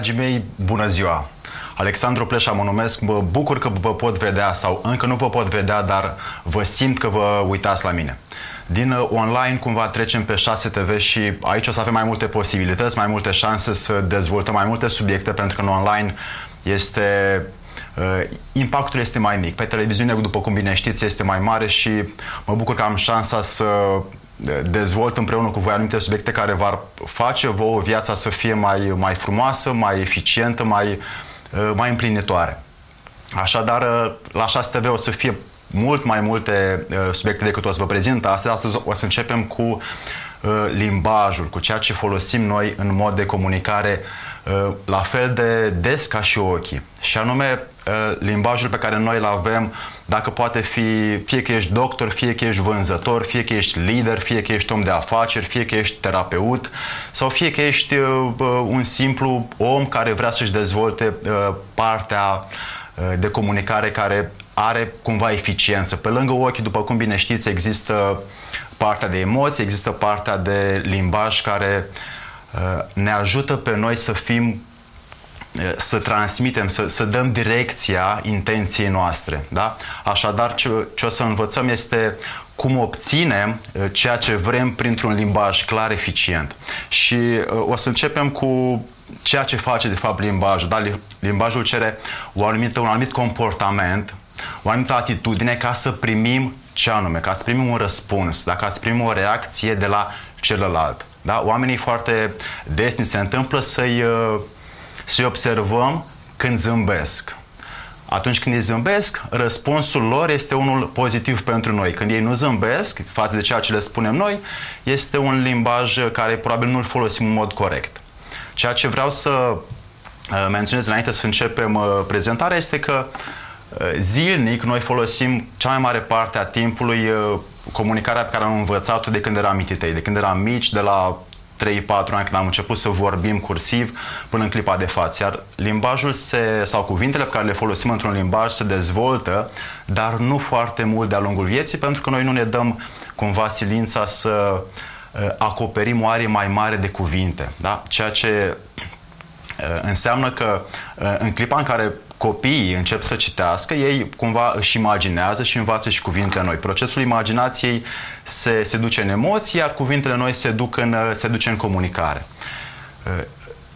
Dragii mei, bună ziua! Alexandru Pleșa mă numesc, mă bucur că vă pot vedea sau încă nu vă pot vedea, dar vă simt că vă uitați la mine. Din uh, online cumva trecem pe 6 TV și aici o să avem mai multe posibilități, mai multe șanse să dezvoltăm mai multe subiecte pentru că în online este Uh, impactul este mai mic. Pe televiziune, după cum bine știți, este mai mare și mă bucur că am șansa să dezvolt împreună cu voi anumite subiecte care v-ar face vouă viața să fie mai, mai frumoasă, mai eficientă, mai, uh, mai împlinitoare. Așadar, uh, la 6 TV o să fie mult mai multe subiecte decât o să vă prezint astăzi. Astăzi o să începem cu limbajul, cu ceea ce folosim noi în mod de comunicare la fel de des ca și ochii. Și anume Uh, limbajul pe care noi îl avem, dacă poate fi, fie că ești doctor, fie că ești vânzător, fie că ești lider, fie că ești om de afaceri, fie că ești terapeut sau fie că ești uh, un simplu om care vrea să-și dezvolte uh, partea de comunicare care are cumva eficiență. Pe lângă ochi, după cum bine știți, există partea de emoții, există partea de limbaj care ne ajută pe noi să fim să transmitem, să, să dăm direcția intenției noastre. Da? Așadar, ce, ce o să învățăm este cum obținem ceea ce vrem printr-un limbaj clar, eficient. Și o să începem cu ceea ce face de fapt limbajul. Da? Limbajul cere o anumită, un anumit comportament, o anumită atitudine ca să primim ce anume, ca să primim un răspuns, da? ca să primim o reacție de la celălalt. Da? Oamenii foarte des se întâmplă să-i să-i observăm când zâmbesc. Atunci când ei zâmbesc, răspunsul lor este unul pozitiv pentru noi. Când ei nu zâmbesc, față de ceea ce le spunem noi, este un limbaj care probabil nu-l folosim în mod corect. Ceea ce vreau să uh, menționez înainte să începem uh, prezentarea este că uh, zilnic noi folosim cea mai mare parte a timpului comunicarea pe care am învățat-o de când eram mititei, de când eram mici, de la 3-4 ani când am început să vorbim cursiv până în clipa de față. Iar limbajul se, sau cuvintele pe care le folosim într-un limbaj se dezvoltă, dar nu foarte mult de-a lungul vieții, pentru că noi nu ne dăm cumva silința să uh, acoperim o arie mai mare de cuvinte. Da? Ceea ce uh, înseamnă că uh, în clipa în care copiii încep să citească, ei cumva își imaginează și învață și cuvinte noi. Procesul imaginației se, se duce în emoții, iar cuvintele noi se duc în, se duce în comunicare. Uh,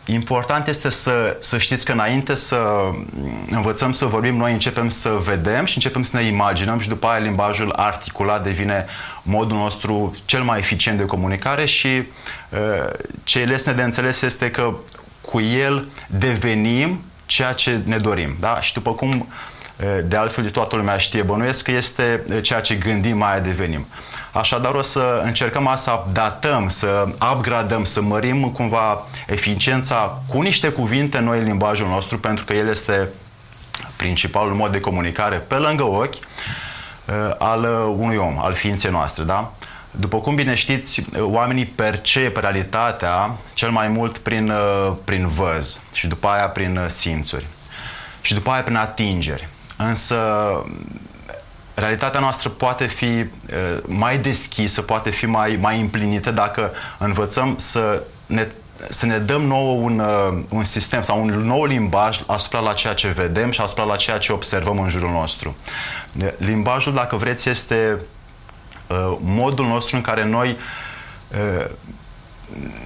important este să, să știți că înainte să învățăm să vorbim, noi începem să vedem și începem să ne imaginăm și după aia limbajul articulat devine modul nostru cel mai eficient de comunicare și uh, ce e lesne de înțeles este că cu el devenim ceea ce ne dorim. Da? Și după cum de altfel toată lumea știe, bănuiesc că este ceea ce gândim, mai devenim. Așadar o să încercăm să updatăm, să upgradăm, să mărim cumva eficiența cu niște cuvinte noi în limbajul nostru, pentru că el este principalul mod de comunicare pe lângă ochi al unui om, al ființei noastre. Da? După cum bine știți, oamenii percep realitatea cel mai mult prin, uh, prin văz și după aia prin uh, simțuri și după aia prin atingeri. Însă realitatea noastră poate fi uh, mai deschisă, poate fi mai, mai împlinită dacă învățăm să ne, să ne dăm nouă un, un sistem sau un nou limbaj asupra la ceea ce vedem și asupra la ceea ce observăm în jurul nostru. Limbajul, dacă vreți, este Uh, modul nostru în care noi uh,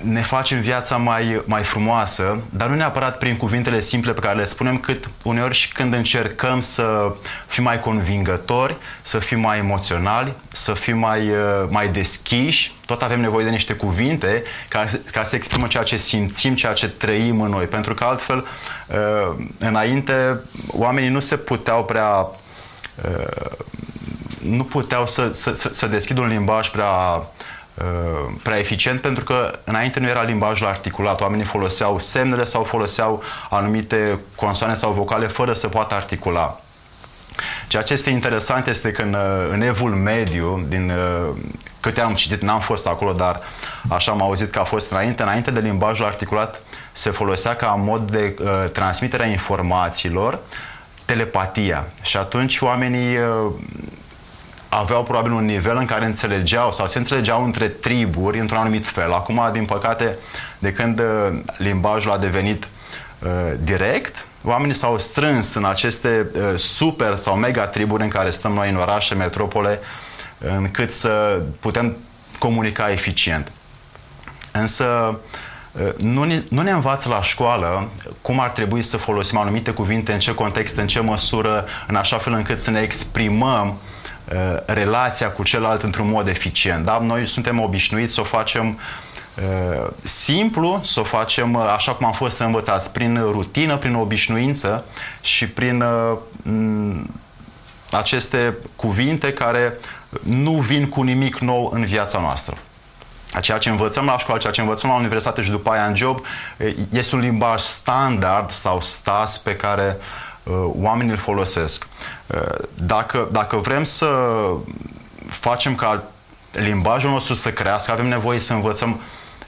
ne facem viața mai, mai frumoasă, dar nu neapărat prin cuvintele simple pe care le spunem, cât uneori și când încercăm să fim mai convingători, să fim mai emoționali, să fim mai, uh, mai deschiși, tot avem nevoie de niște cuvinte ca, ca să exprimă ceea ce simțim, ceea ce trăim în noi, pentru că altfel, înainte, oamenii nu se puteau prea nu puteau să, să, să deschidă un limbaj prea, uh, prea eficient pentru că înainte nu era limbajul articulat. Oamenii foloseau semnele sau foloseau anumite consoane sau vocale fără să poată articula. Ceea ce este interesant este că în, uh, în evul mediu, din uh, câte am citit, n-am fost acolo, dar așa am auzit că a fost înainte, înainte de limbajul articulat se folosea ca mod de uh, transmitere a informațiilor telepatia. Și atunci oamenii uh, aveau probabil un nivel în care înțelegeau sau se înțelegeau între triburi într-un anumit fel. Acum, din păcate, de când uh, limbajul a devenit direct, oamenii s-au strâns în aceste super sau mega triburi în care stăm noi în orașe, metropole, încât să putem comunica eficient. Însă nu ne, nu ne învață la școală cum ar trebui să folosim anumite cuvinte, în ce context, în ce măsură, în așa fel încât să ne exprimăm uh, relația cu celălalt într-un mod eficient. Da? Noi suntem obișnuiți să o facem uh, simplu, să o facem uh, așa cum am fost învățați, prin rutină, prin obișnuință și prin uh, aceste cuvinte care nu vin cu nimic nou în viața noastră ceea ce învățăm la școală, ceea ce învățăm la universitate și după aia în job, este un limbaj standard sau stas pe care uh, oamenii îl folosesc. Uh, dacă, dacă vrem să facem ca limbajul nostru să crească, avem nevoie să învățăm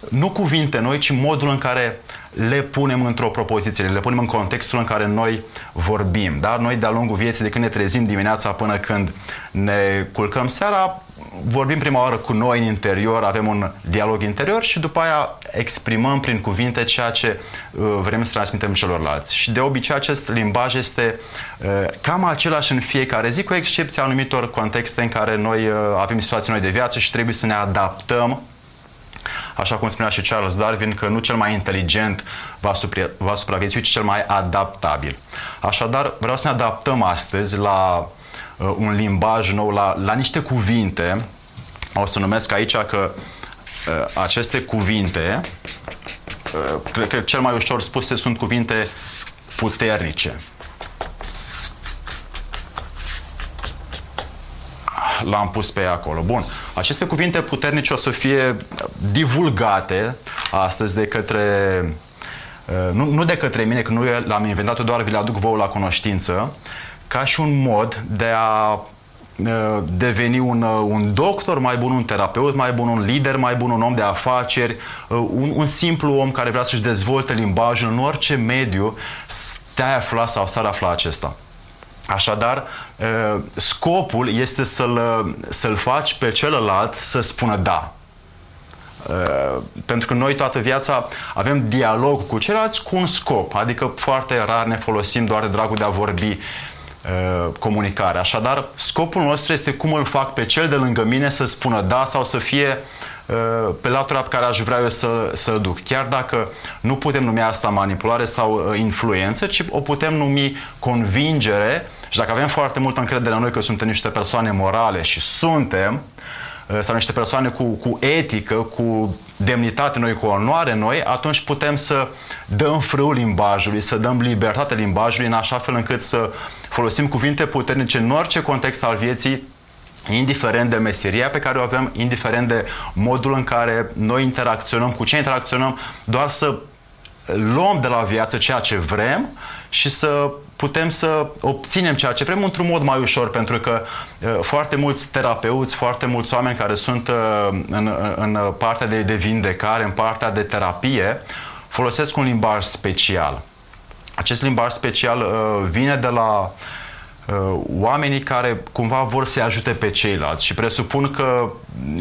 nu cuvinte noi, ci modul în care le punem într-o propoziție, le punem în contextul în care noi vorbim. Da? Noi de-a lungul vieții, de când ne trezim dimineața până când ne culcăm seara, vorbim prima oară cu noi în interior, avem un dialog interior și după aia exprimăm prin cuvinte ceea ce uh, vrem să transmitem celorlalți. Și de obicei acest limbaj este uh, cam același în fiecare zi, cu excepția anumitor contexte în care noi uh, avem situații noi de viață și trebuie să ne adaptăm așa cum spunea și Charles Darwin, că nu cel mai inteligent va, supra, va supraviețui, ci cel mai adaptabil. Așadar, vreau să ne adaptăm astăzi la uh, un limbaj nou, la, la niște cuvinte. O să numesc aici că uh, aceste cuvinte, uh, cred că cel mai ușor spuse sunt cuvinte puternice. l-am pus pe acolo. Bun. Aceste cuvinte puternice o să fie divulgate astăzi de către uh, nu, nu de către mine, că nu l-am inventat, doar vi le aduc vouă la cunoștință, ca și un mod de a uh, deveni un, uh, un doctor mai bun, un terapeut mai bun, un lider mai bun, un om de afaceri, un, un simplu om care vrea să-și dezvolte limbajul în orice mediu, te-ai afla sau s-ar afla acesta. Așadar, scopul este să-l, să-l faci pe celălalt să spună da. Pentru că noi toată viața avem dialog cu ceilalți cu un scop, adică foarte rar ne folosim doar de dragul de a vorbi comunicare. Așadar, scopul nostru este cum îl fac pe cel de lângă mine să spună da sau să fie pe latura pe care aș vrea eu să, să-l duc. Chiar dacă nu putem numi asta manipulare sau influență, ci o putem numi convingere și dacă avem foarte multă încredere în noi că suntem niște persoane morale și suntem, uh, sau niște persoane cu, cu etică, cu demnitate noi, cu onoare noi, atunci putem să dăm frâul limbajului, să dăm libertate limbajului în așa fel încât să folosim cuvinte puternice în orice context al vieții, indiferent de meseria pe care o avem, indiferent de modul în care noi interacționăm, cu ce interacționăm, doar să luăm de la viață ceea ce vrem și să putem să obținem ceea ce vrem într-un mod mai ușor, pentru că uh, foarte mulți terapeuți, foarte mulți oameni care sunt uh, în, în partea de, de vindecare, în partea de terapie, folosesc un limbaj special. Acest limbaj special uh, vine de la Uh, oamenii care cumva vor să ajute pe ceilalți și presupun că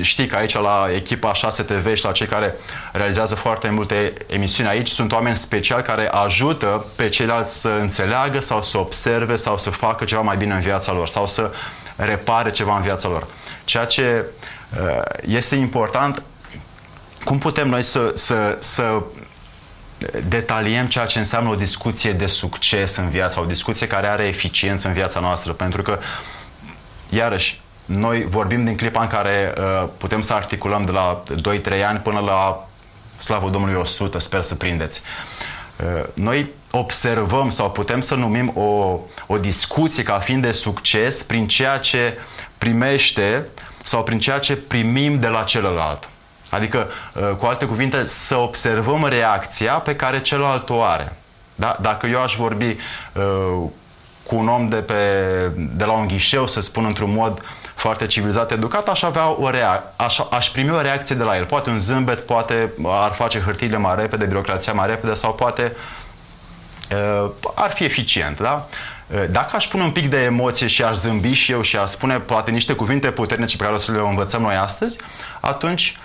știi că aici la echipa 6 TV și la cei care realizează foarte multe emisiuni aici sunt oameni speciali care ajută pe ceilalți să înțeleagă sau să observe sau să facă ceva mai bine în viața lor sau să repare ceva în viața lor. Ceea ce uh, este important cum putem noi să, să, să detaliem ceea ce înseamnă o discuție de succes în viața, o discuție care are eficiență în viața noastră, pentru că, iarăși, noi vorbim din clipa în care uh, putem să articulăm de la 2-3 ani până la slavă Domnului 100, sper să prindeți. Uh, noi observăm sau putem să numim o, o discuție ca fiind de succes prin ceea ce primește sau prin ceea ce primim de la celălalt. Adică, uh, cu alte cuvinte, să observăm reacția pe care celălalt o are. Da? Dacă eu aș vorbi uh, cu un om de, pe, de la un ghișeu, să spun într-un mod foarte civilizat, educat, aș avea o reacție, aș, aș primi o reacție de la el. Poate un zâmbet, poate ar face hârtiile mai repede, birocrația mai repede sau poate uh, ar fi eficient, da? Uh, dacă aș pune un pic de emoție și aș zâmbi și eu și aș spune poate niște cuvinte puternice pe care o să le învățăm noi astăzi, atunci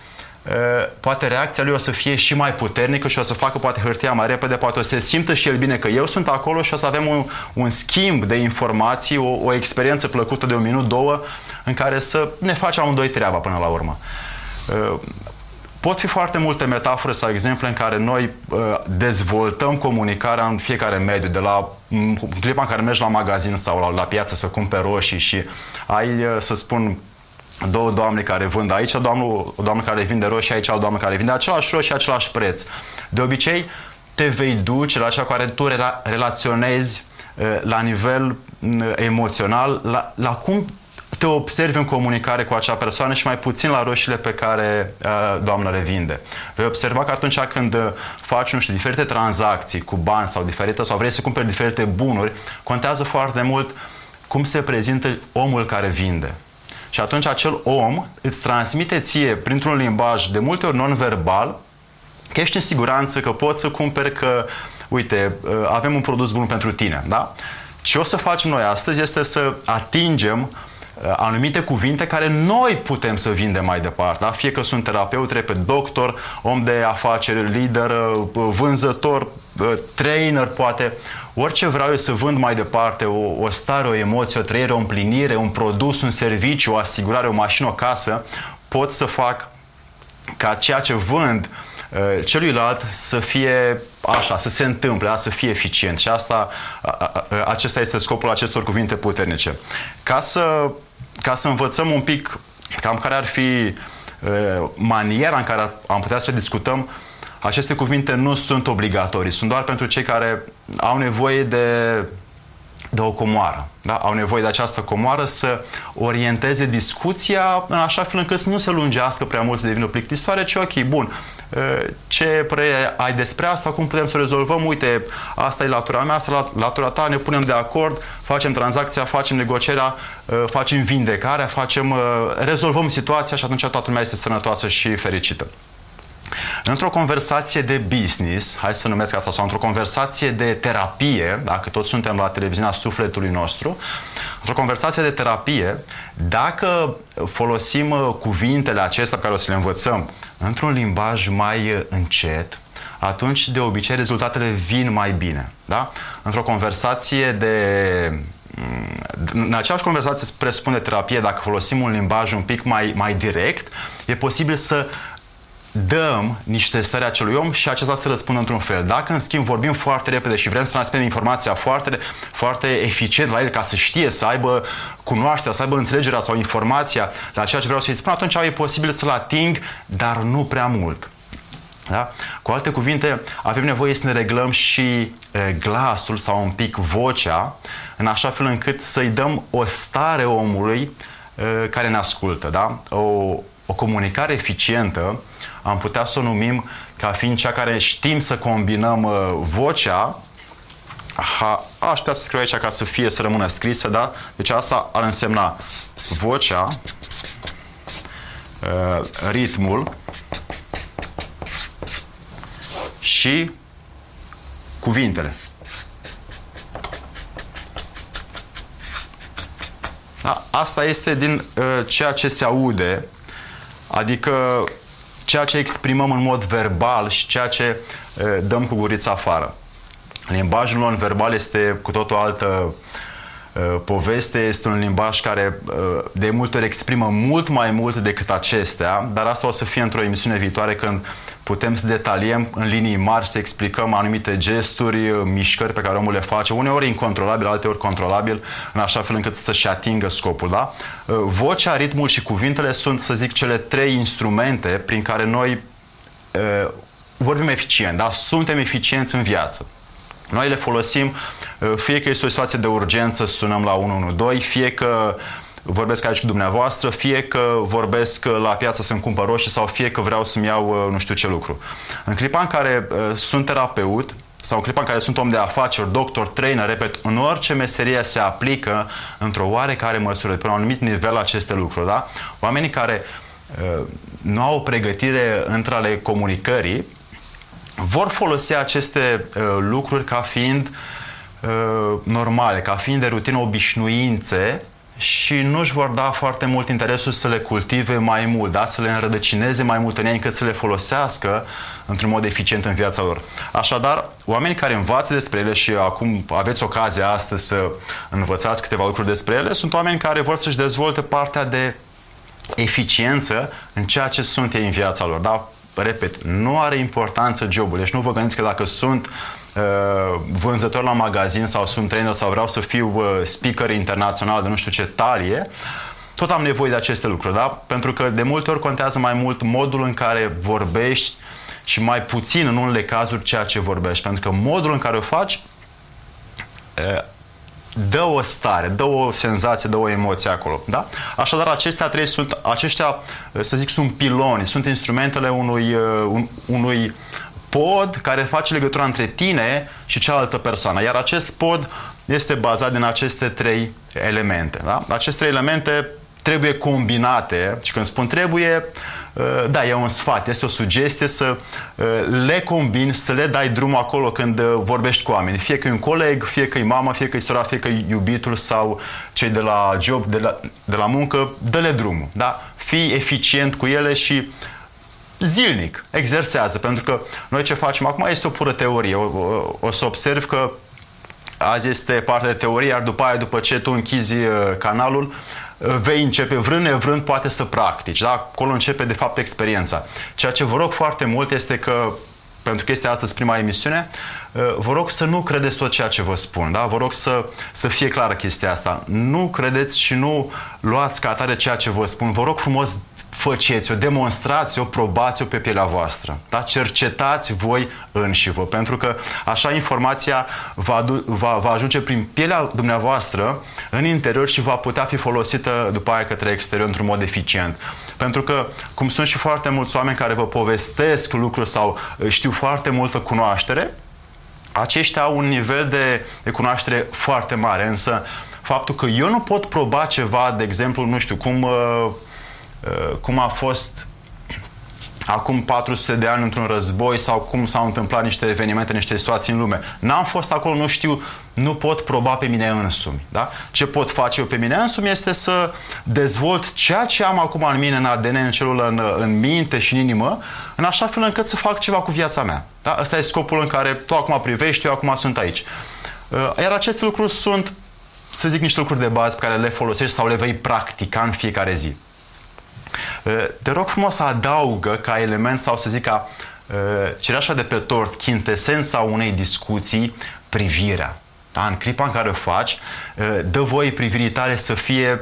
poate reacția lui o să fie și mai puternică și o să facă poate hârtia mai repede, poate o să simtă și el bine că eu sunt acolo și o să avem un, un schimb de informații, o, o experiență plăcută de un minut, două, în care să ne facem amândoi treaba până la urmă. Pot fi foarte multe metafore sau exemple în care noi uh, dezvoltăm comunicarea în fiecare mediu, de la în clipa în care mergi la magazin sau la, la piață să cumperi roșii și ai, uh, să spun, două doamne care vând aici, doamnă, o doamnă care vinde roșii, aici o doamnă care vinde același roșii, același preț. De obicei, te vei duce la cea care tu rela- relaționezi uh, la nivel uh, emoțional, la, la cum te observi în comunicare cu acea persoană și mai puțin la roșiile pe care uh, doamna le vinde. Vei observa că atunci când uh, faci, nu știu, diferite tranzacții cu bani sau diferite, sau vrei să cumperi diferite bunuri, contează foarte mult cum se prezintă omul care vinde. Și atunci acel om îți transmite ție, printr-un limbaj de multe ori non-verbal, că ești în siguranță, că poți să cumperi, că, uite, uh, avem un produs bun pentru tine, da? Ce o să facem noi astăzi este să atingem Uh, anumite cuvinte care noi putem să vindem mai departe. Da? Fie că sunt terapeut, repet, doctor, om de afaceri, lider, uh, vânzător, uh, trainer, poate. Orice vreau eu să vând mai departe, o, o stare, o emoție, o trăire, o împlinire, un produs, un serviciu, o asigurare, o mașină, o casă, pot să fac ca ceea ce vând celuilalt să fie așa, să se întâmple, da? să fie eficient. Și asta, acesta este scopul acestor cuvinte puternice. Ca să ca să învățăm un pic cam care ar fi uh, maniera în care am putea să discutăm, aceste cuvinte nu sunt obligatorii, sunt doar pentru cei care au nevoie de de o comoară. Da? Au nevoie de această comoară să orienteze discuția în așa fel încât să nu se lungească prea mult, să devină plictisitoare, ci ok, bun, ce părere ai despre asta, cum putem să rezolvăm, uite, asta e latura mea, asta e latura ta, ne punem de acord, facem tranzacția, facem negocierea, facem vindecarea, facem, rezolvăm situația și atunci toată lumea este sănătoasă și fericită. Într-o conversație de business, hai să numesc asta, sau într-o conversație de terapie, dacă toți suntem la televiziunea sufletului nostru, într-o conversație de terapie, dacă folosim uh, cuvintele acestea pe care o să le învățăm într-un limbaj mai uh, încet, atunci de obicei rezultatele vin mai bine. Da? Într-o conversație de mm, în aceeași conversație presupune terapie, dacă folosim un limbaj un pic mai, mai direct, e posibil să dăm niște stări acelui om și acesta să răspundă într-un fel. Dacă, în schimb, vorbim foarte repede și vrem să transmitem informația foarte, foarte eficient la el ca să știe, să aibă cunoașterea, să aibă înțelegerea sau informația la ceea ce vreau să-i spun, atunci e posibil să-l ating, dar nu prea mult. Da? Cu alte cuvinte, avem nevoie să ne reglăm și e, glasul sau un pic vocea, în așa fel încât să-i dăm o stare omului e, care ne ascultă. Da? O, o comunicare eficientă am putea să o numim ca fiind cea care știm să combinăm uh, vocea ha, aș putea să scriu aici ca să fie, să rămână scrisă, da? Deci asta ar însemna vocea, uh, ritmul și cuvintele. Da? Asta este din uh, ceea ce se aude, adică ceea ce exprimăm în mod verbal și ceea ce dăm cu gurița afară. Limbajul non-verbal este cu totul altă poveste, este un limbaj care de multe ori exprimă mult mai mult decât acestea, dar asta o să fie într-o emisiune viitoare când putem să detaliem în linii mari, să explicăm anumite gesturi, mișcări pe care omul le face, uneori incontrolabil, alteori controlabil, în așa fel încât să-și atingă scopul. Da? Vocea, ritmul și cuvintele sunt, să zic, cele trei instrumente prin care noi uh, vorbim eficient, da? suntem eficienți în viață. Noi le folosim, fie că este o situație de urgență, sunăm la 112, fie că vorbesc aici cu dumneavoastră, fie că vorbesc la piață să-mi cumpăr roșii sau fie că vreau să-mi iau uh, nu știu ce lucru. În clipa în care uh, sunt terapeut, sau în clipa în care sunt om de afaceri, doctor, trainer, repet, în orice meserie se aplică într-o oarecare măsură, pe un anumit nivel aceste lucruri, da? Oamenii care uh, nu au o pregătire între ale comunicării, vor folosi aceste uh, lucruri ca fiind uh, normale, ca fiind de rutină obișnuințe și nu își vor da foarte mult interesul să le cultive mai mult, da? să le înrădăcineze mai mult în ei încât să le folosească într-un mod eficient în viața lor. Așadar, oamenii care învață despre ele și acum aveți ocazia astăzi să învățați câteva lucruri despre ele, sunt oameni care vor să-și dezvolte partea de eficiență în ceea ce sunt ei în viața lor. Da? Repet, nu are importanță jobul. Deci nu vă gândiți că dacă sunt uh, vânzător la magazin sau sunt trainer sau vreau să fiu uh, speaker internațional de nu știu ce talie, tot am nevoie de aceste lucruri, da? Pentru că de multe ori contează mai mult modul în care vorbești și mai puțin în unele cazuri ceea ce vorbești. Pentru că modul în care o faci uh, dă o stare, dă o senzație, dă o emoție acolo. Da? Așadar, acestea trei sunt, aceștia, să zic, sunt piloni, sunt instrumentele unui, un, unui pod care face legătura între tine și cealaltă persoană. Iar acest pod este bazat din aceste trei elemente. Da? Aceste trei elemente trebuie combinate și când spun trebuie, uh, da, e un sfat, este o sugestie să uh, le combini, să le dai drumul acolo când uh, vorbești cu oameni. Fie că e un coleg, fie că e mama, fie că e sora, fie că e iubitul sau cei de la job, de la, de la muncă, dă-le drumul. Da? Fii eficient cu ele și zilnic, exersează, pentru că noi ce facem acum este o pură teorie. O, o, o să observ că azi este partea de teorie, iar după aia, după ce tu închizi canalul, vei începe vrând nevrând poate să practici. Da? Acolo începe de fapt experiența. Ceea ce vă rog foarte mult este că pentru că este astăzi prima emisiune, vă rog să nu credeți tot ceea ce vă spun. Da? Vă rog să, să fie clară chestia asta. Nu credeți și nu luați ca atare ceea ce vă spun. Vă rog frumos, faceți-o, demonstrați-o, probați-o pe pielea voastră. Da? Cercetați voi înși vă, pentru că așa informația va, va, va ajunge prin pielea dumneavoastră în interior și va putea fi folosită după aia către exterior într-un mod eficient. Pentru că, cum sunt și foarte mulți oameni care vă povestesc lucruri sau știu foarte multă cunoaștere, aceștia au un nivel de, de cunoaștere foarte mare, însă faptul că eu nu pot proba ceva, de exemplu, nu știu, cum uh, Uh, cum a fost acum 400 de ani într-un război sau cum s-au întâmplat niște evenimente, niște situații în lume. N-am fost acolo, nu știu, nu pot proba pe mine însumi. Da? Ce pot face eu pe mine însumi este să dezvolt ceea ce am acum în mine, în ADN, în celulă, în, în minte și în inimă, în așa fel încât să fac ceva cu viața mea. Da? Ăsta e scopul în care tu acum privești, eu acum sunt aici. Uh, iar aceste lucruri sunt, să zic, niște lucruri de bază pe care le folosești sau le vei practica în fiecare zi. Eh, te rog frumos să adaugă ca element sau să zic ca eh, cireașa de pe tort, chintesența unei discuții, privirea. Da? În clipa în care o faci, eh, dă voie privirii tale să fie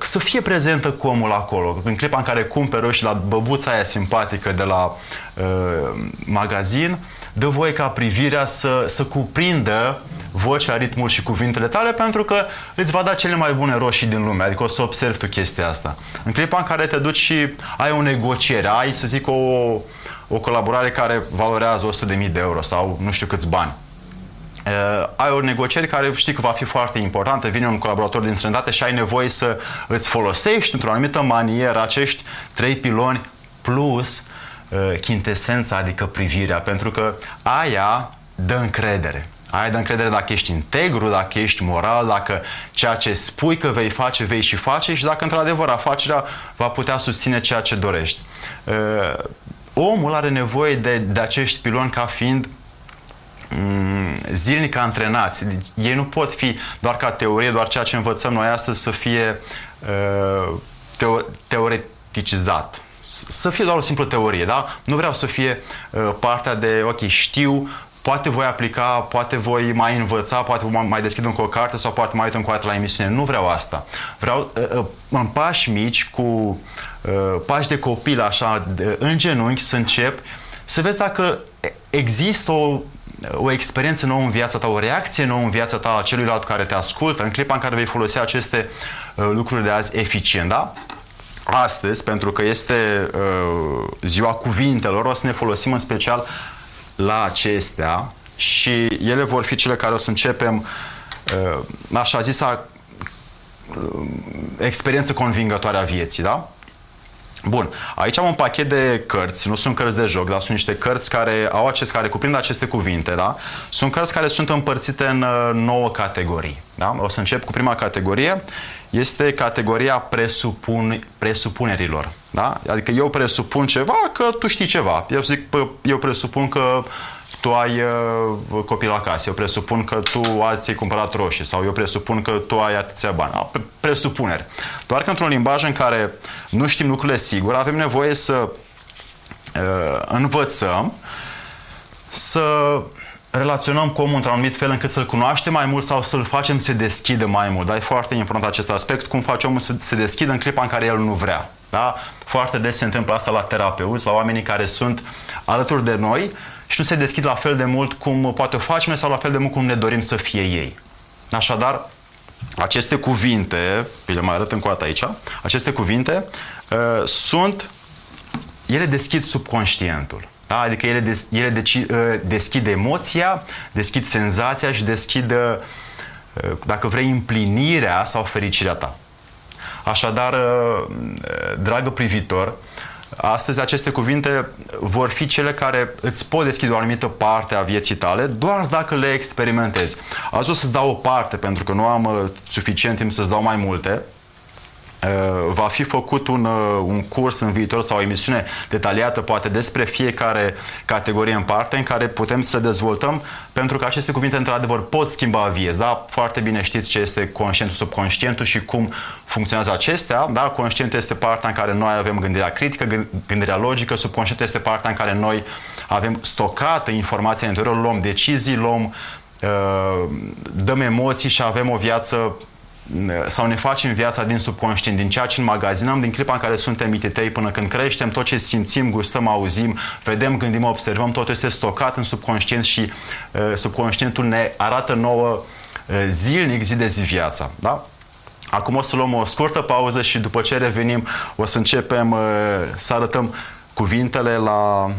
să fie prezentă cu omul acolo. În clipa în care cumperi și la băbuța aia simpatică de la uh, magazin, dă voie ca privirea să, să cuprindă vocea, ritmul și cuvintele tale pentru că îți va da cele mai bune roșii din lume. Adică o să observi tu chestia asta. În clipa în care te duci și ai o negociere, ai, să zic, o, o colaborare care valorează 100.000 de euro sau nu știu câți bani. Uh, ai o negociere care știi că va fi foarte importantă, vine un colaborator din străinătate și ai nevoie să îți folosești într-o anumită manieră acești trei piloni plus uh, chintesența, adică privirea, pentru că aia dă încredere. Aia dă încredere dacă ești integru, dacă ești moral, dacă ceea ce spui că vei face, vei și face și dacă într-adevăr afacerea va putea susține ceea ce dorești. Uh, omul are nevoie de, de acești piloni ca fiind mm, zilnic antrenați. Ei nu pot fi doar ca teorie, doar ceea ce învățăm noi astăzi să fie uh, teo- teoreticizat să fie doar o simplă teorie, da? Nu vreau să fie uh, partea de, ok, știu poate voi aplica, poate voi mai învăța, poate voi mai deschid încă o carte sau poate mai uit încă o dată la emisiune. Nu vreau asta. Vreau uh, uh, în pași mici, cu uh, pași de copil, așa, în genunchi, să încep să vezi dacă există o, o experiență nouă în viața ta, o reacție nouă în viața ta a celuilalt care te ascultă, în clipa în care vei folosi aceste lucruri de azi eficient, da? Astăzi, pentru că este uh, ziua cuvintelor, o să ne folosim în special la acestea și ele vor fi cele care o să începem uh, așa zisa uh, experiență convingătoare a vieții, da? Bun, aici am un pachet de cărți, nu sunt cărți de joc, dar sunt niște cărți care au acest, care cuprind aceste cuvinte, da? Sunt cărți care sunt împărțite în uh, nouă categorii, da? O să încep cu prima categorie, este categoria presupun, presupunerilor. Da? Adică eu presupun ceva că tu știi ceva. Eu zic, eu presupun că tu ai uh, copil acasă, eu presupun că tu azi ți-ai cumpărat roșii sau eu presupun că tu ai atâția bani. A, presupuneri. Doar că într-un limbaj în care nu știm lucrurile sigur, avem nevoie să uh, învățăm să relaționăm cu omul într-un anumit fel încât să-l cunoaștem mai mult sau să-l facem să se deschidă mai mult. Dar e foarte important acest aspect, cum face omul să se deschidă în clipa în care el nu vrea. Da? Foarte des se întâmplă asta la terapeuți, la oamenii care sunt alături de noi și nu se deschid la fel de mult cum poate o facem sau la fel de mult cum ne dorim să fie ei. Așadar, aceste cuvinte, vi le mai arăt încă o dată aici, aceste cuvinte uh, sunt, ele deschid subconștientul. Da? Adică ele, des, ele deci, uh, deschid emoția, deschid senzația și deschid, uh, dacă vrei, împlinirea sau fericirea ta. Așadar, uh, dragă privitor, Astăzi aceste cuvinte vor fi cele care îți pot deschide o anumită parte a vieții tale doar dacă le experimentezi. Azi o să-ți dau o parte pentru că nu am suficient timp să-ți dau mai multe, Uh, va fi făcut un, uh, un curs în viitor sau o emisiune detaliată poate despre fiecare categorie în parte în care putem să le dezvoltăm pentru că aceste cuvinte într-adevăr pot schimba vieți. Da? Foarte bine știți ce este conștientul, subconștientul și cum funcționează acestea. Da? Conștientul este partea în care noi avem gândirea critică, gândirea logică, subconștientul este partea în care noi avem stocată informația în interior, luăm decizii, luăm uh, dăm emoții și avem o viață sau ne facem viața din subconștient, din ceea ce înmagazinăm, din clipa în care suntem mititei până când creștem, tot ce simțim, gustăm, auzim, vedem, gândim, observăm, totul este stocat în subconștient și uh, subconștientul ne arată nouă uh, zilnic, zi de zi viața. Da? Acum o să luăm o scurtă pauză și după ce revenim o să începem uh, să arătăm cuvintele la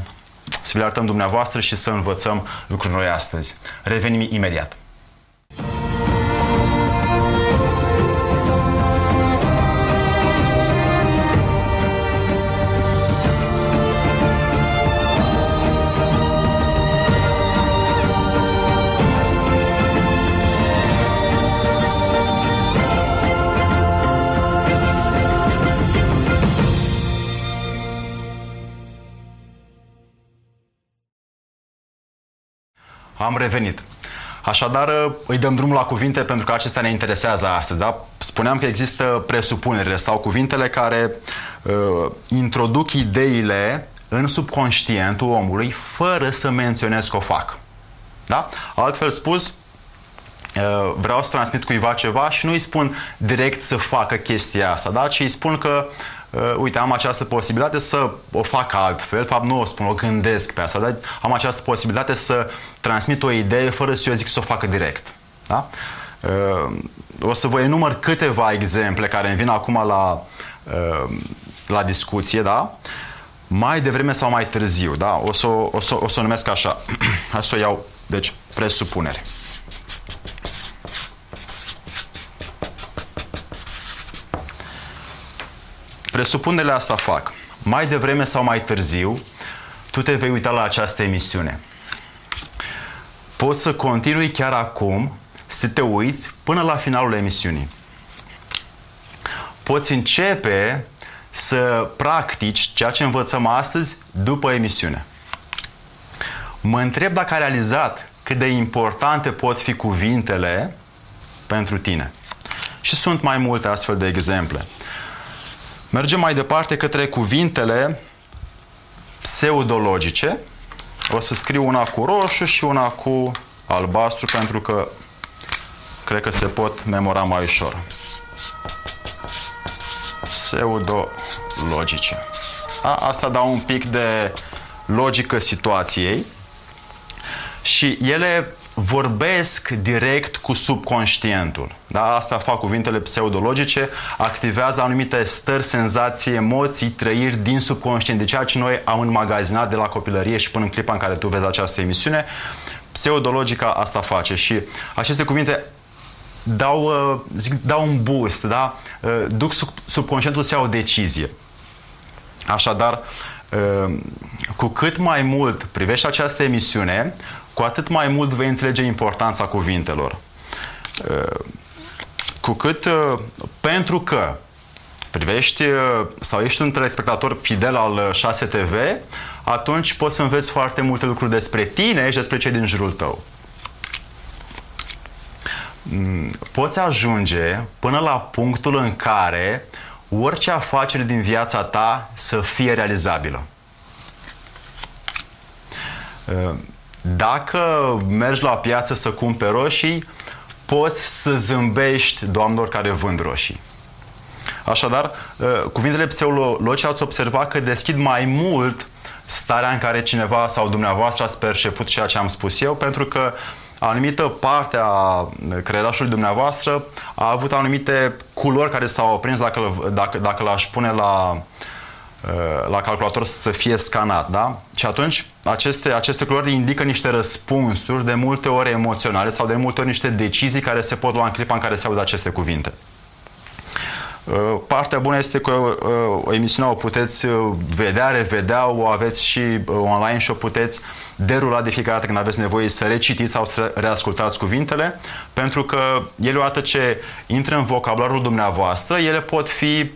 să le arătăm dumneavoastră și să învățăm lucruri noi astăzi. Revenim imediat. Am revenit. Așadar, îi dăm drumul la cuvinte pentru că acestea ne interesează astăzi. Da? Spuneam că există presupunerile sau cuvintele care uh, introduc ideile în subconștientul omului fără să menționez că o fac. Da? Altfel spus, uh, vreau să transmit cuiva ceva și nu îi spun direct să facă chestia asta, da? ci îi spun că uh, uite, am această posibilitate să o fac altfel, de fapt nu o spun, o gândesc pe asta, dar am această posibilitate să transmit o idee fără să eu zic să o facă direct. Da? Uh, o să vă enumăr câteva exemple care îmi vin acum la, uh, la discuție, da? mai devreme sau mai târziu, da? o, să, o, să, o să o numesc așa. Hai să o iau, deci, presupunere. Presupunerile asta fac. Mai devreme sau mai târziu, tu te vei uita la această emisiune. Poți să continui chiar acum să te uiți până la finalul emisiunii. Poți începe să practici ceea ce învățăm astăzi după emisiune. Mă întreb dacă ai realizat cât de importante pot fi cuvintele pentru tine. Și sunt mai multe astfel de exemple. Mergem mai departe către cuvintele pseudologice. O să scriu una cu roșu și una cu albastru pentru că cred că se pot memora mai ușor. Pseudologice. A, asta dau un pic de logică situației și ele vorbesc direct cu subconștientul. Da? Asta fac cuvintele pseudologice, activează anumite stări, senzații, emoții, trăiri din subconștient, de ceea ce noi am înmagazinat de la copilărie și până în clipa în care tu vezi această emisiune. Pseudologica asta face și aceste cuvinte dau, uh, zic, dau un boost, da? Uh, duc subconștientul să ia o decizie. Așadar, uh, cu cât mai mult privești această emisiune, cu atât mai mult vei înțelege importanța cuvintelor. cu cât pentru că privești sau ești un telespectator fidel al 6 TV, atunci poți să înveți foarte multe lucruri despre tine și despre cei din jurul tău. Mm, poți ajunge până la punctul în care orice afacere din viața ta să fie realizabilă. Dacă mergi la piață să cumperi roșii, poți să zâmbești doamnelor care vând roșii. Așadar, cuvintele pseologice ați observat că deschid mai mult starea în care cineva sau dumneavoastră ați perceput ceea ce am spus eu, pentru că anumită parte a creierașului dumneavoastră a avut anumite culori care s-au aprins dacă, dacă, dacă l-aș pune la, uh, la calculator să fie scanat, da? Și atunci aceste, aceste culori indică niște răspunsuri de multe ori emoționale sau de multe ori niște decizii care se pot lua în clipa în care se aud aceste cuvinte. Uh, partea bună este că uh, o emisiune o puteți uh, vedea, revedea, o aveți și online și o puteți derula de fiecare dată când aveți nevoie să recitiți sau să reascultați cuvintele, pentru că ele odată ce intră în vocabularul dumneavoastră, ele pot fi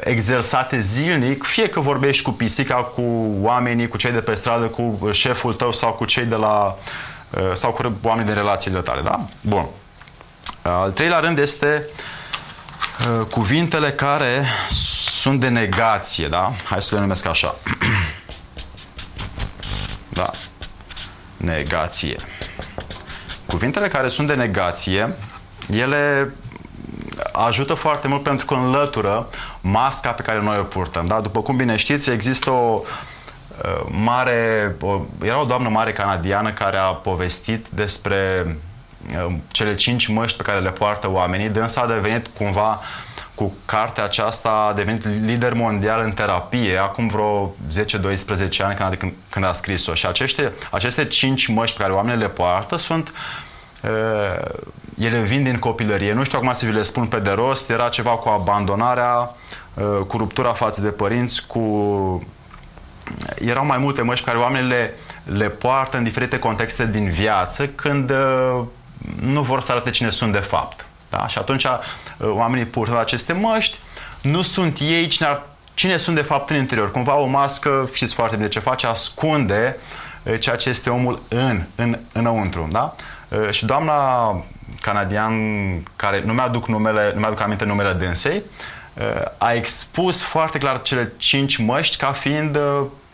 exersate zilnic, fie că vorbești cu pisica, cu oamenii, cu cei de pe stradă, cu șeful tău sau cu cei de la sau cu oamenii din relațiile tale, da? Bun. Al treilea rând este uh, Uh, cuvintele care sunt de negație, da? Hai să le numesc așa. da. Negație. Cuvintele care sunt de negație, ele ajută foarte mult pentru că înlătură masca pe care noi o purtăm. Da? După cum bine știți, există o uh, mare, o, era o doamnă mare canadiană care a povestit despre cele cinci măști pe care le poartă oamenii, dânsa a devenit cumva cu cartea aceasta a devenit lider mondial în terapie acum vreo 10-12 ani când a, când, când a scris-o. Și aceste, aceste cinci măști pe care oamenii le poartă sunt uh, ele vin din copilărie. Nu știu acum să vi le spun pe de rost, era ceva cu abandonarea, uh, cu ruptura față de părinți, cu erau mai multe măști pe care oamenii le, le poartă în diferite contexte din viață când uh, nu vor să arate cine sunt de fapt. Da? Și atunci uh, oamenii purtă aceste măști, nu sunt ei cine, ar, cine sunt de fapt în interior. Cumva o mască, știți foarte bine ce face, ascunde uh, ceea ce este omul în, în, înăuntru. Da? Uh, și doamna canadian, care nu mi-aduc numele, nu mi-aduc aminte numele dânsei, a expus foarte clar cele cinci măști ca fiind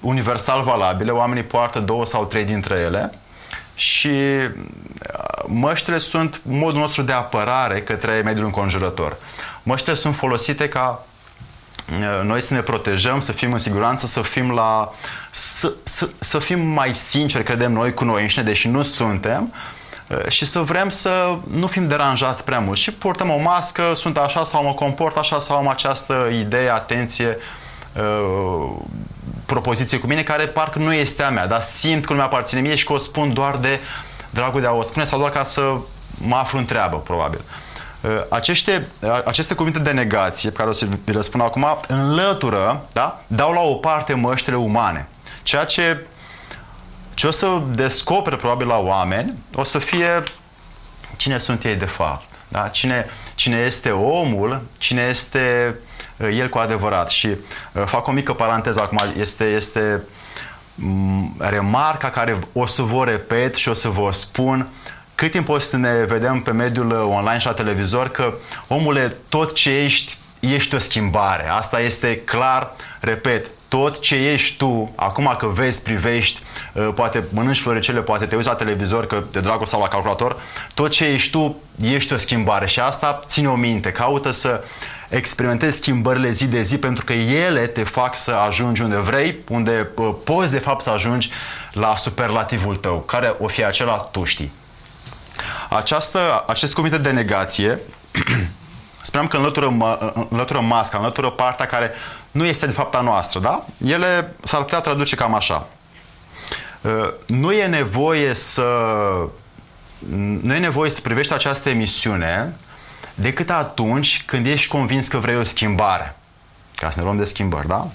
universal valabile. Oamenii poartă două sau trei dintre ele și uh, măștile sunt modul nostru de apărare către mediul înconjurător. Măștile sunt folosite ca uh, noi să ne protejăm, să fim în siguranță, să fim la să, să, să fim mai sinceri, credem noi cu noi înșine, deși nu suntem, uh, și să vrem să nu fim deranjați prea mult. Și purtăm o mască, sunt așa sau mă comport așa sau am această idee, atenție, propoziție cu mine care parcă nu este a mea, dar simt că nu mi-aparține mie și că o spun doar de dragul de a o spune sau doar ca să mă aflu în treabă, probabil. Uh, aceste, uh, aceste cuvinte de negație, pe care o să vi le spun acum, înlătură, da? dau la o parte măștile umane. Ceea ce, ce o să descopere probabil la oameni, o să fie cine sunt ei de fapt. Da? Cine, cine este omul, cine este uh, el cu adevărat. Și uh, fac o mică paranteză acum, este, este mm, remarca care o să vă repet și o să vă spun cât timp o să ne vedem pe mediul uh, online și la televizor că, omule, tot ce ești, ești o schimbare. Asta este clar, repet, tot ce ești tu, acum că vezi, privești, uh, poate mănânci floricele, poate te uiți la televizor, că de dragul sau la calculator, tot ce ești tu, ești o schimbare și asta ține o minte, caută să experimentezi schimbările zi de zi pentru că ele te fac să ajungi unde vrei, unde uh, poți de fapt să ajungi la superlativul tău, care o fi acela tu știi. Această, acest cuvinte de negație spuneam că înlătură, înlătură masca, înlătură partea care nu este de fapt a noastră, da? Ele s-ar putea traduce cam așa. Uh, nu e nevoie să nu e nevoie să privești această emisiune decât atunci când ești convins că vrei o schimbare. Ca să ne luăm de schimbări, da?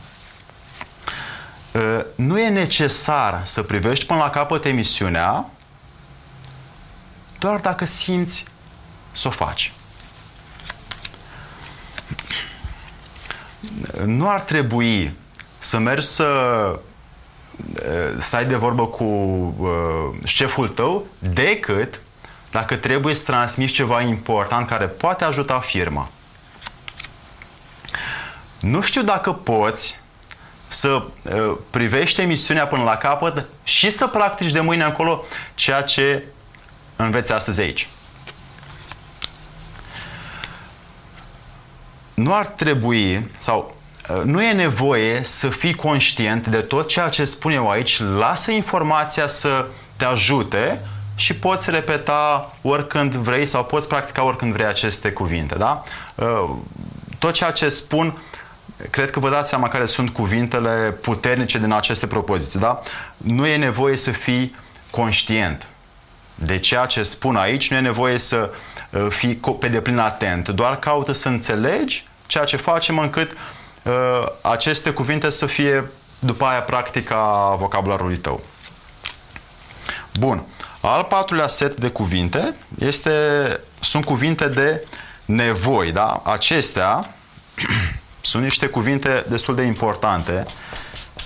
Uh, nu e necesar să privești până la capăt emisiunea doar dacă simți să o faci. Nu ar trebui să mergi să stai de vorbă cu șeful tău decât dacă trebuie să transmiți ceva important care poate ajuta firma. Nu știu dacă poți să uh, privești emisiunea până la capăt și să practici de mâine încolo ceea ce înveți astăzi aici. Nu ar trebui sau uh, nu e nevoie să fii conștient de tot ceea ce spun eu aici. Lasă informația să te ajute și poți repeta oricând vrei sau poți practica oricând vrei aceste cuvinte. Da? Uh, tot ceea ce spun cred că vă dați seama care sunt cuvintele puternice din aceste propoziții. Da? Nu e nevoie să fii conștient de ceea ce spun aici, nu e nevoie să uh, fii pe deplin atent, doar caută să înțelegi ceea ce facem încât uh, aceste cuvinte să fie după aia practica vocabularului tău. Bun. Al patrulea set de cuvinte este, sunt cuvinte de nevoi. Da? Acestea sunt niște cuvinte destul de importante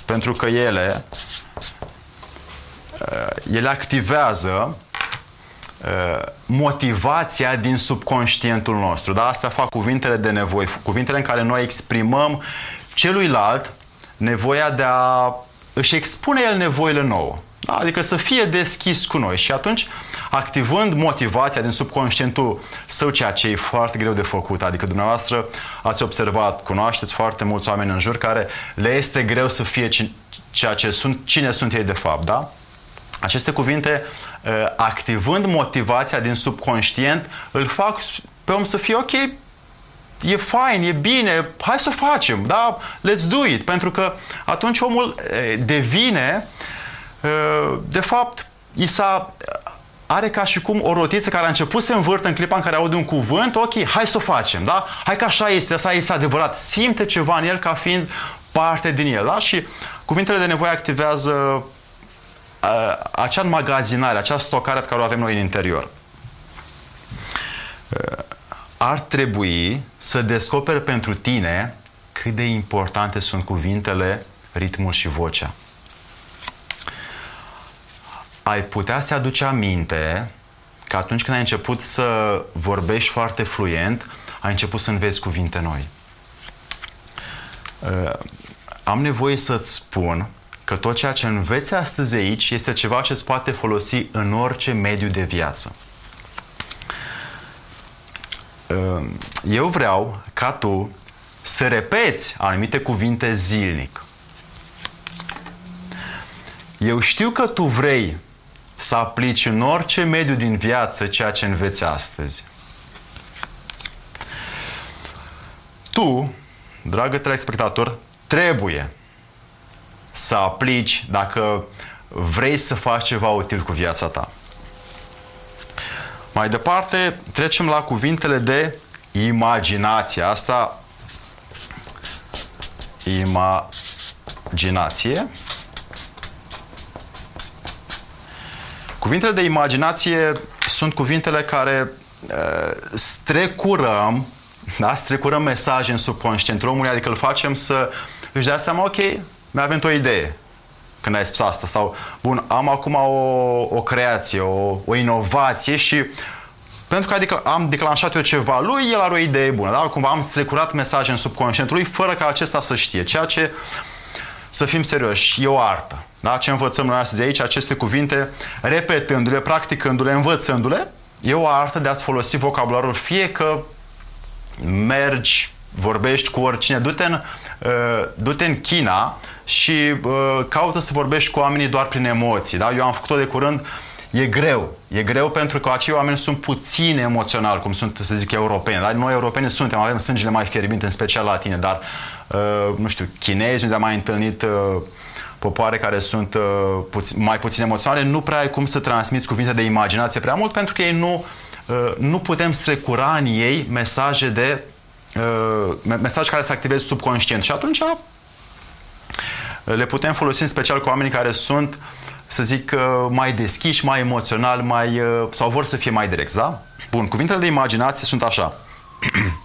pentru că ele, uh, ele activează uh, motivația din subconștientul nostru. Da? Asta fac cuvintele de nevoi, cuvintele în care noi exprimăm celuilalt nevoia de a își expune el nevoile nouă. Da? Adică să fie deschis cu noi și atunci activând motivația din subconștientul său, ceea ce e foarte greu de făcut. Adică dumneavoastră ați observat, cunoașteți foarte mulți oameni în jur care le este greu să fie ceea ce sunt, cine sunt ei de fapt, da? Aceste cuvinte, ă, activând motivația din subconștient, îl fac pe om să fie ok, e fain, e bine, hai să o facem, da? Let's do it. Pentru că atunci omul ă, devine, ă, de fapt, i s-a are ca și cum o rotiță care a început să învârtă în clipa în care aude un cuvânt, ok, hai să o facem, da? Hai că așa este, asta este adevărat. Simte ceva în el ca fiind parte din el, da? Și cuvintele de nevoie activează uh, acea înmagazinare, acea stocare pe care o avem noi în interior. Uh, ar trebui să descoperi pentru tine cât de importante sunt cuvintele, ritmul și vocea ai putea să aduce aminte că atunci când ai început să vorbești foarte fluent, ai început să înveți cuvinte noi. Uh, am nevoie să-ți spun că tot ceea ce înveți astăzi aici este ceva ce îți poate folosi în orice mediu de viață. Uh, eu vreau ca tu să repeți anumite cuvinte zilnic. Eu știu că tu vrei să aplici în orice mediu din viață ceea ce înveți astăzi. Tu, dragă telespectator, trebuie să aplici dacă vrei să faci ceva util cu viața ta. Mai departe, trecem la cuvintele de imaginație. Asta imaginație Cuvintele de imaginație sunt cuvintele care uh, strecurăm, da? strecurăm mesaje în subconștientul omului, adică îl facem să își dea seama, ok, mi-a venit o idee când ai spus asta sau, bun, am acum o, o creație, o, o inovație și pentru că adică am declanșat eu ceva lui, el are o idee bună, da? Cumva am strecurat mesaje în subconștientul lui fără ca acesta să știe, ceea ce să fim serioși, e o artă. Da? Ce învățăm noi astăzi aici, aceste cuvinte, repetându-le, practicându-le, învățându-le, e o artă de a-ți folosi vocabularul, fie că mergi, vorbești cu oricine, du-te în, uh, du-te în China și uh, caută să vorbești cu oamenii doar prin emoții. Da? Eu am făcut-o de curând, e greu. E greu pentru că acei oameni sunt puțin emoționali, cum sunt, să zic, europeni. Dar noi europeni suntem, avem sângele mai fierbinte, în special la tine, dar, uh, nu știu, chinezi, unde am mai întâlnit uh, popoare care sunt uh, puțin, mai puțin emoționale, nu prea ai cum să transmiți cuvinte de imaginație prea mult, pentru că ei nu, uh, nu putem strecura în ei mesaje de uh, mesaje care să activeze subconștient. Și atunci uh, le putem folosi în special cu oamenii care sunt, să zic, uh, mai deschiși, mai emoționali, mai, uh, sau vor să fie mai direcți, da? Bun, cuvintele de imaginație sunt așa.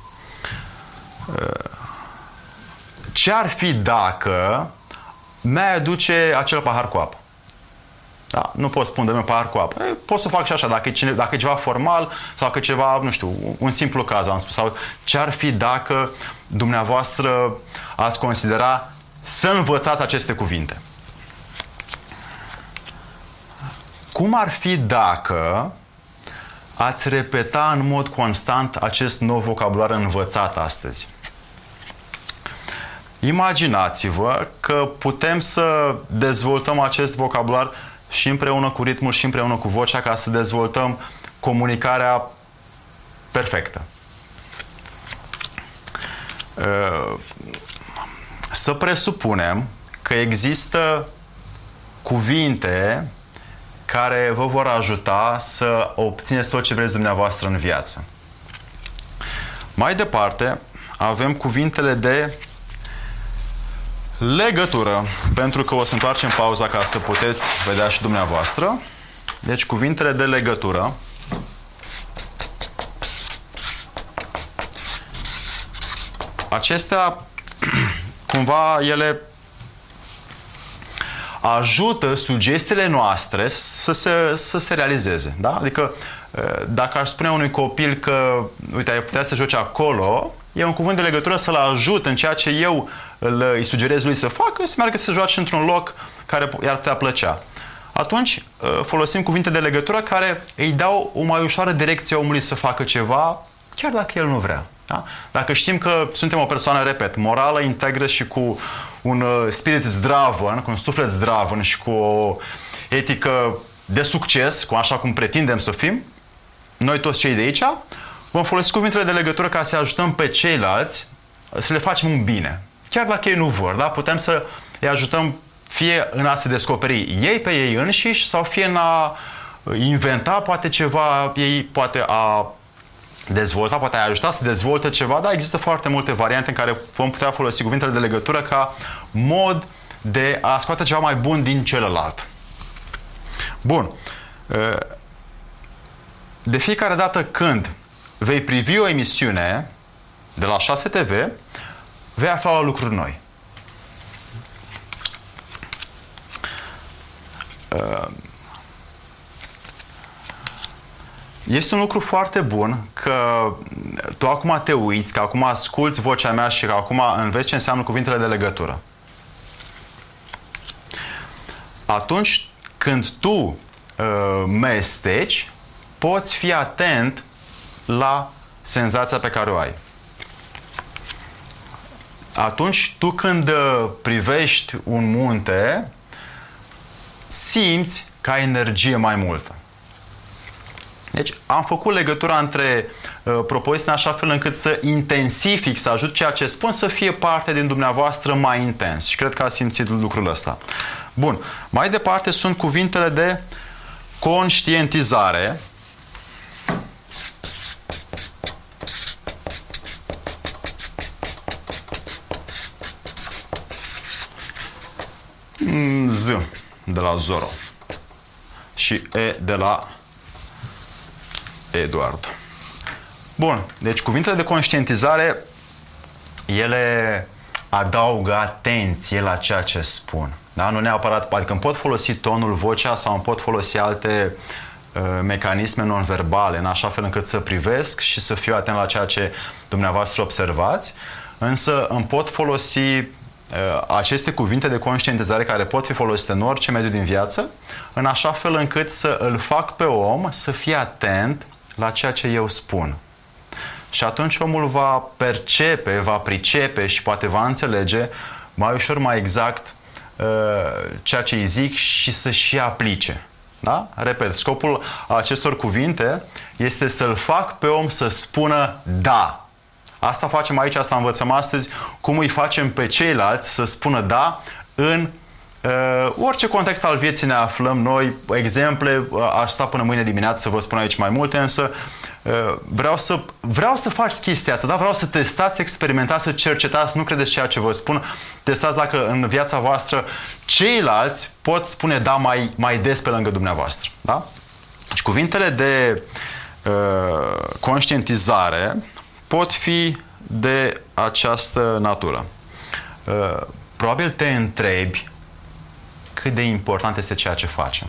ce ar fi dacă mi-ai aduce acel pahar cu apă? Da? Nu pot spune de un pahar cu apă. E, pot să fac și așa, dacă e, cine, dacă e ceva formal sau dacă e ceva, nu știu, un simplu caz, am spus. Sau ce ar fi dacă dumneavoastră ați considera să învățați aceste cuvinte? Cum ar fi dacă ați repeta în mod constant acest nou vocabular învățat astăzi? Imaginați-vă că putem să dezvoltăm acest vocabular și împreună cu ritmul și împreună cu vocea ca să dezvoltăm comunicarea perfectă. Uh, să presupunem că există cuvinte care vă vor ajuta să obțineți tot ce vreți dumneavoastră în viață. Mai departe, avem cuvintele de legătură, pentru că o să întoarcem pauza ca să puteți vedea și dumneavoastră. Deci cuvintele de legătură. Acestea, cumva, ele ajută sugestiile noastre să se, să se realizeze. Da? Adică, dacă aș spune unui copil că, uite, ai putea să joci acolo, e un cuvânt de legătură să-l ajut în ceea ce eu îl, îi sugerez lui să facă, să meargă să joace într-un loc care i-ar putea plăcea. Atunci ă, folosim cuvinte de legătură care îi dau o mai ușoară direcție omului să facă ceva, chiar dacă el nu vrea. Da? Dacă știm că suntem o persoană, repet, morală, integră și cu un ă, spirit zdravăn, cu un suflet zdravăn și cu o etică de succes, cu așa cum pretindem să fim, noi toți cei de aici, vom folosi cuvintele de legătură ca să ajutăm pe ceilalți să le facem un bine. Chiar dacă ei nu vor, da? putem să îi ajutăm fie în a se descoperi ei pe ei înșiși sau fie în a inventa poate ceva, ei poate a dezvolta, poate a ajuta să dezvolte ceva, dar există foarte multe variante în care vom putea folosi cuvintele de legătură ca mod de a scoate ceva mai bun din celălalt. Bun. De fiecare dată când vei privi o emisiune de la 6 TV, vei afla la lucruri noi. Uh, este un lucru foarte bun că tu acum te uiți, că acum asculți vocea mea și că acum înveți ce înseamnă cuvintele de legătură. Atunci când tu uh, mesteci, poți fi atent la senzația pe care o ai. Atunci, tu când uh, privești un munte, simți că ai energie mai multă. Deci am făcut legătura între uh, propoziții în așa fel încât să intensific, să ajut ceea ce spun să fie parte din dumneavoastră mai intens. Și cred că ați simțit lucrul ăsta. Bun. Mai departe sunt cuvintele de conștientizare, Z de la Zoro și E de la Eduard. Bun, deci cuvintele de conștientizare, ele adaugă atenție la ceea ce spun. Da? Nu neapărat, adică îmi pot folosi tonul, vocea sau îmi pot folosi alte uh, mecanisme non-verbale, în așa fel încât să privesc și să fiu atent la ceea ce dumneavoastră observați, însă îmi pot folosi Uh, aceste cuvinte de conștientizare care pot fi folosite în orice mediu din viață, în așa fel încât să îl fac pe om să fie atent la ceea ce eu spun. Și atunci omul va percepe, va pricepe și poate va înțelege mai ușor, mai exact uh, ceea ce îi zic și să și aplice. Da? Repet, scopul acestor cuvinte este să-l fac pe om să spună da Asta facem aici, asta învățăm astăzi, cum îi facem pe ceilalți să spună da în Uh, orice context al vieții ne aflăm noi, exemple, uh, aș sta până mâine dimineață să vă spun aici mai multe, însă uh, vreau, să, vreau să faci chestia asta, da? vreau să testați, experimentați, să cercetați, nu credeți ceea ce vă spun, testați dacă în viața voastră ceilalți pot spune da mai, mai des pe lângă dumneavoastră. Da? Deci cuvintele de uh, conștientizare pot fi de această natură. uh, probabil te întrebi cât de important este ceea ce facem.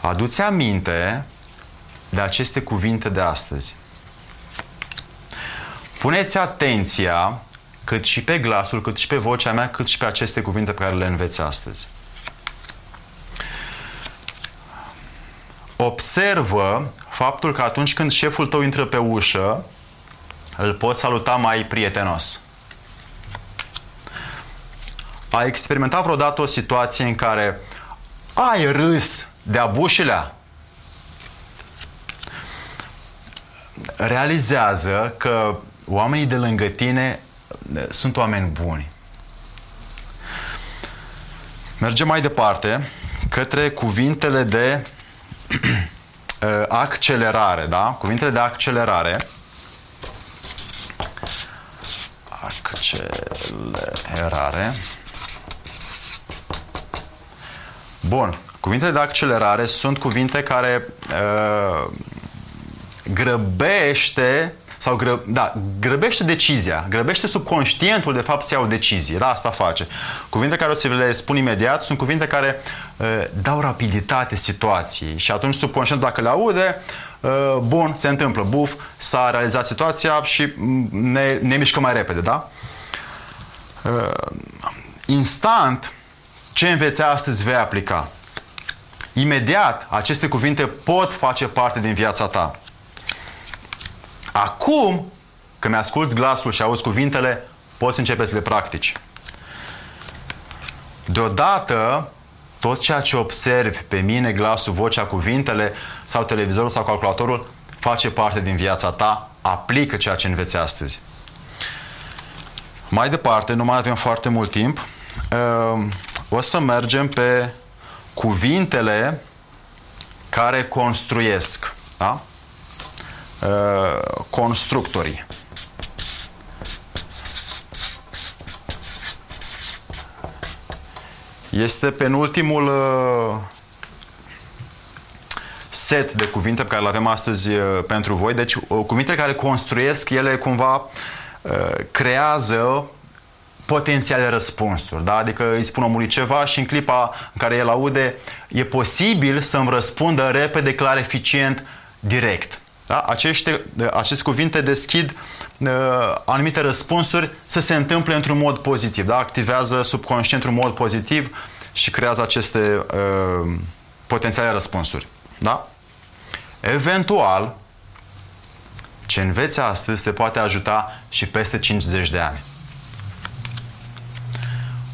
Aduți aminte de aceste cuvinte de astăzi. Puneți atenția cât și pe glasul, cât și pe vocea mea, cât și pe aceste cuvinte pe care le înveți astăzi. Observă faptul că atunci când șeful tău intră pe ușă, îl poți saluta mai prietenos. Ai experimentat vreodată o situație în care ai râs de abușilea? Realizează că oamenii de lângă tine eh, sunt oameni buni. Mergem mai departe către cuvintele de eh, accelerare, da? Cuvintele de accelerare. Accelerare. Bun. Cuvintele de accelerare sunt cuvinte care uh, grăbește sau gră, da, grăbește decizia, grăbește subconștientul de fapt să ia o decizie. Da, asta face. Cuvinte care o să le spun imediat sunt cuvinte care uh, dau rapiditate situației și atunci subconștientul dacă le aude, uh, bun, se întâmplă, buf, s-a realizat situația și ne, ne mișcăm mai repede, da? Uh, instant, ce înveți astăzi vei aplica. Imediat, aceste cuvinte pot face parte din viața ta. Acum, când mi-asculți glasul și auzi cuvintele, poți începe să le practici. Deodată, tot ceea ce observi pe mine, glasul, vocea, cuvintele sau televizorul sau calculatorul face parte din viața ta, aplică ceea ce înveți astăzi. Mai departe, nu mai avem foarte mult timp, uh, o să mergem pe cuvintele care construiesc. Da? Uh, constructorii. Este penultimul uh, set de cuvinte pe care le avem astăzi uh, pentru voi. Deci, cuvintele care construiesc, ele cumva creează potențiale răspunsuri. Da? Adică îi spun omului ceva și în clipa în care el aude, e posibil să-mi răspundă repede, clar, eficient, direct. Da? Aceste, aceste cuvinte deschid uh, anumite răspunsuri să se întâmple într-un mod pozitiv. Da? Activează subconștient într-un mod pozitiv și creează aceste uh, potențiale răspunsuri. Da? Eventual, ce înveți astăzi te poate ajuta și peste 50 de ani.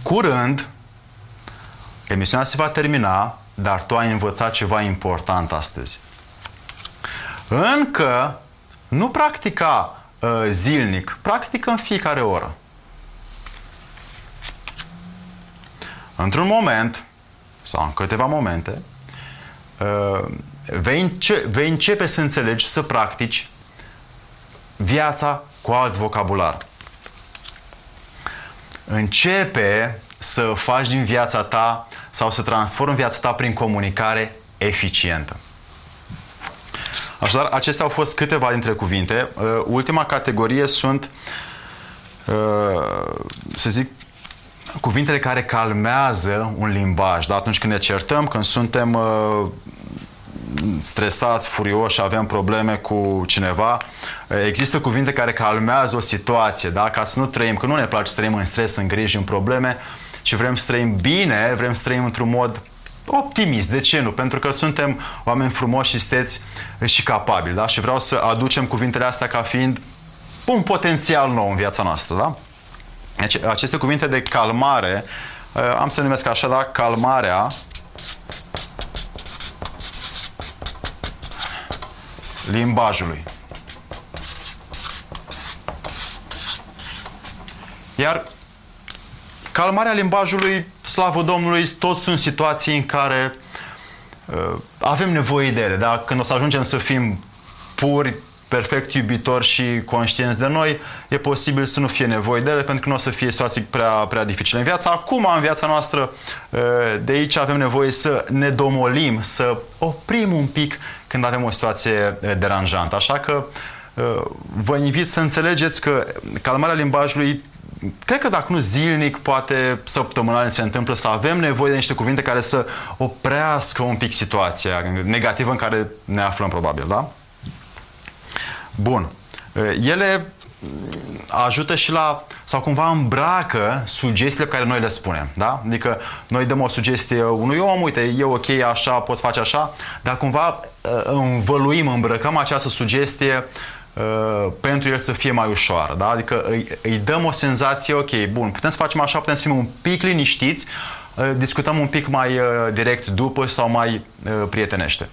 Curând, emisiunea se va termina, dar tu ai învățat ceva important astăzi. Încă nu practica uh, zilnic, practică în fiecare oră. Într-un moment, sau în câteva momente, uh, vei, înce- vei începe să înțelegi, să practici viața cu alt vocabular începe să faci din viața ta sau să transformi viața ta prin comunicare eficientă. Așadar, acestea au fost câteva dintre cuvinte. Uh, ultima categorie sunt, uh, să zic, cuvintele care calmează un limbaj. Da? Atunci când ne certăm, când suntem uh, stresați, furioși, avem probleme cu cineva, există cuvinte care calmează o situație, da? ca să nu trăim, că nu ne place să trăim în stres, în griji, în probleme, ci vrem să trăim bine, vrem să trăim într-un mod optimist. De ce nu? Pentru că suntem oameni frumoși și steți și capabili. Da? Și vreau să aducem cuvintele astea ca fiind un potențial nou în viața noastră. Da? Deci, aceste cuvinte de calmare, am să numesc așa, da? calmarea limbajului. Iar calmarea limbajului, slavă Domnului, toți sunt situații în care uh, avem nevoie de ele. Da? Când o să ajungem să fim puri, perfect iubitori și conștienți de noi, e posibil să nu fie nevoie de ele pentru că nu o să fie situații prea, prea dificile în viață. Acum, în viața noastră, uh, de aici avem nevoie să ne domolim, să oprim un pic când avem o situație deranjantă. Așa că vă invit să înțelegeți că calmarea limbajului cred că dacă nu zilnic, poate săptămânal se întâmplă să avem nevoie de niște cuvinte care să oprească un pic situația negativă în care ne aflăm probabil, da? Bun. Ele ajută și la, sau cumva îmbracă sugestiile pe care noi le spunem, da? Adică noi dăm o sugestie unui om, uite, e ok așa, poți face așa, dar cumva învăluim, îmbrăcăm această sugestie Uh, pentru el să fie mai ușoară. Da? Adică îi, îi dăm o senzație, ok, bun, putem să facem așa, putem să fim un pic liniștiți, uh, discutăm un pic mai uh, direct după sau mai prietenește.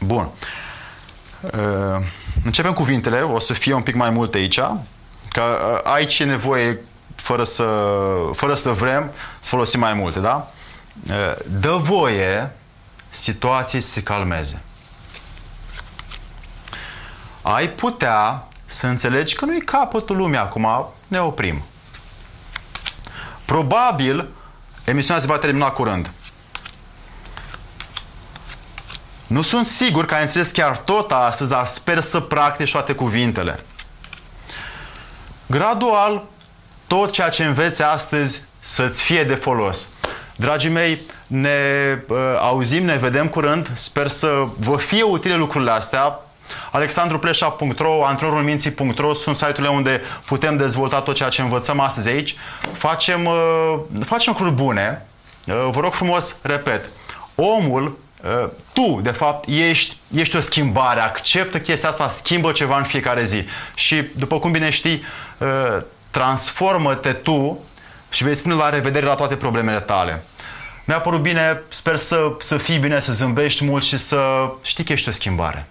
Bun. Începem cuvintele, o să fie un pic mai multe aici, că aici e nevoie, fără să, fără să vrem, să folosim mai multe, da? Dă voie situației să se calmeze ai putea să înțelegi că nu e capătul lumii acum, ne oprim. Probabil, emisiunea se va termina curând. Nu sunt sigur că ai înțeles chiar tot astăzi, dar sper să practici toate cuvintele. Gradual, tot ceea ce înveți astăzi să-ți fie de folos. Dragii mei, ne uh, auzim, ne vedem curând. Sper să vă fie utile lucrurile astea alexandruplesa.ro, antrenorulminții.ro sunt site-urile unde putem dezvolta tot ceea ce învățăm astăzi aici. Facem, uh, facem lucruri bune. Uh, vă rog frumos, repet, omul uh, tu, de fapt, ești, ești o schimbare, acceptă chestia asta, schimbă ceva în fiecare zi. Și, după cum bine știi, transformă-te tu și vei spune la revedere la toate problemele tale. Mi-a părut bine, sper să, să fii bine, să zâmbești mult și să știi că ești o schimbare.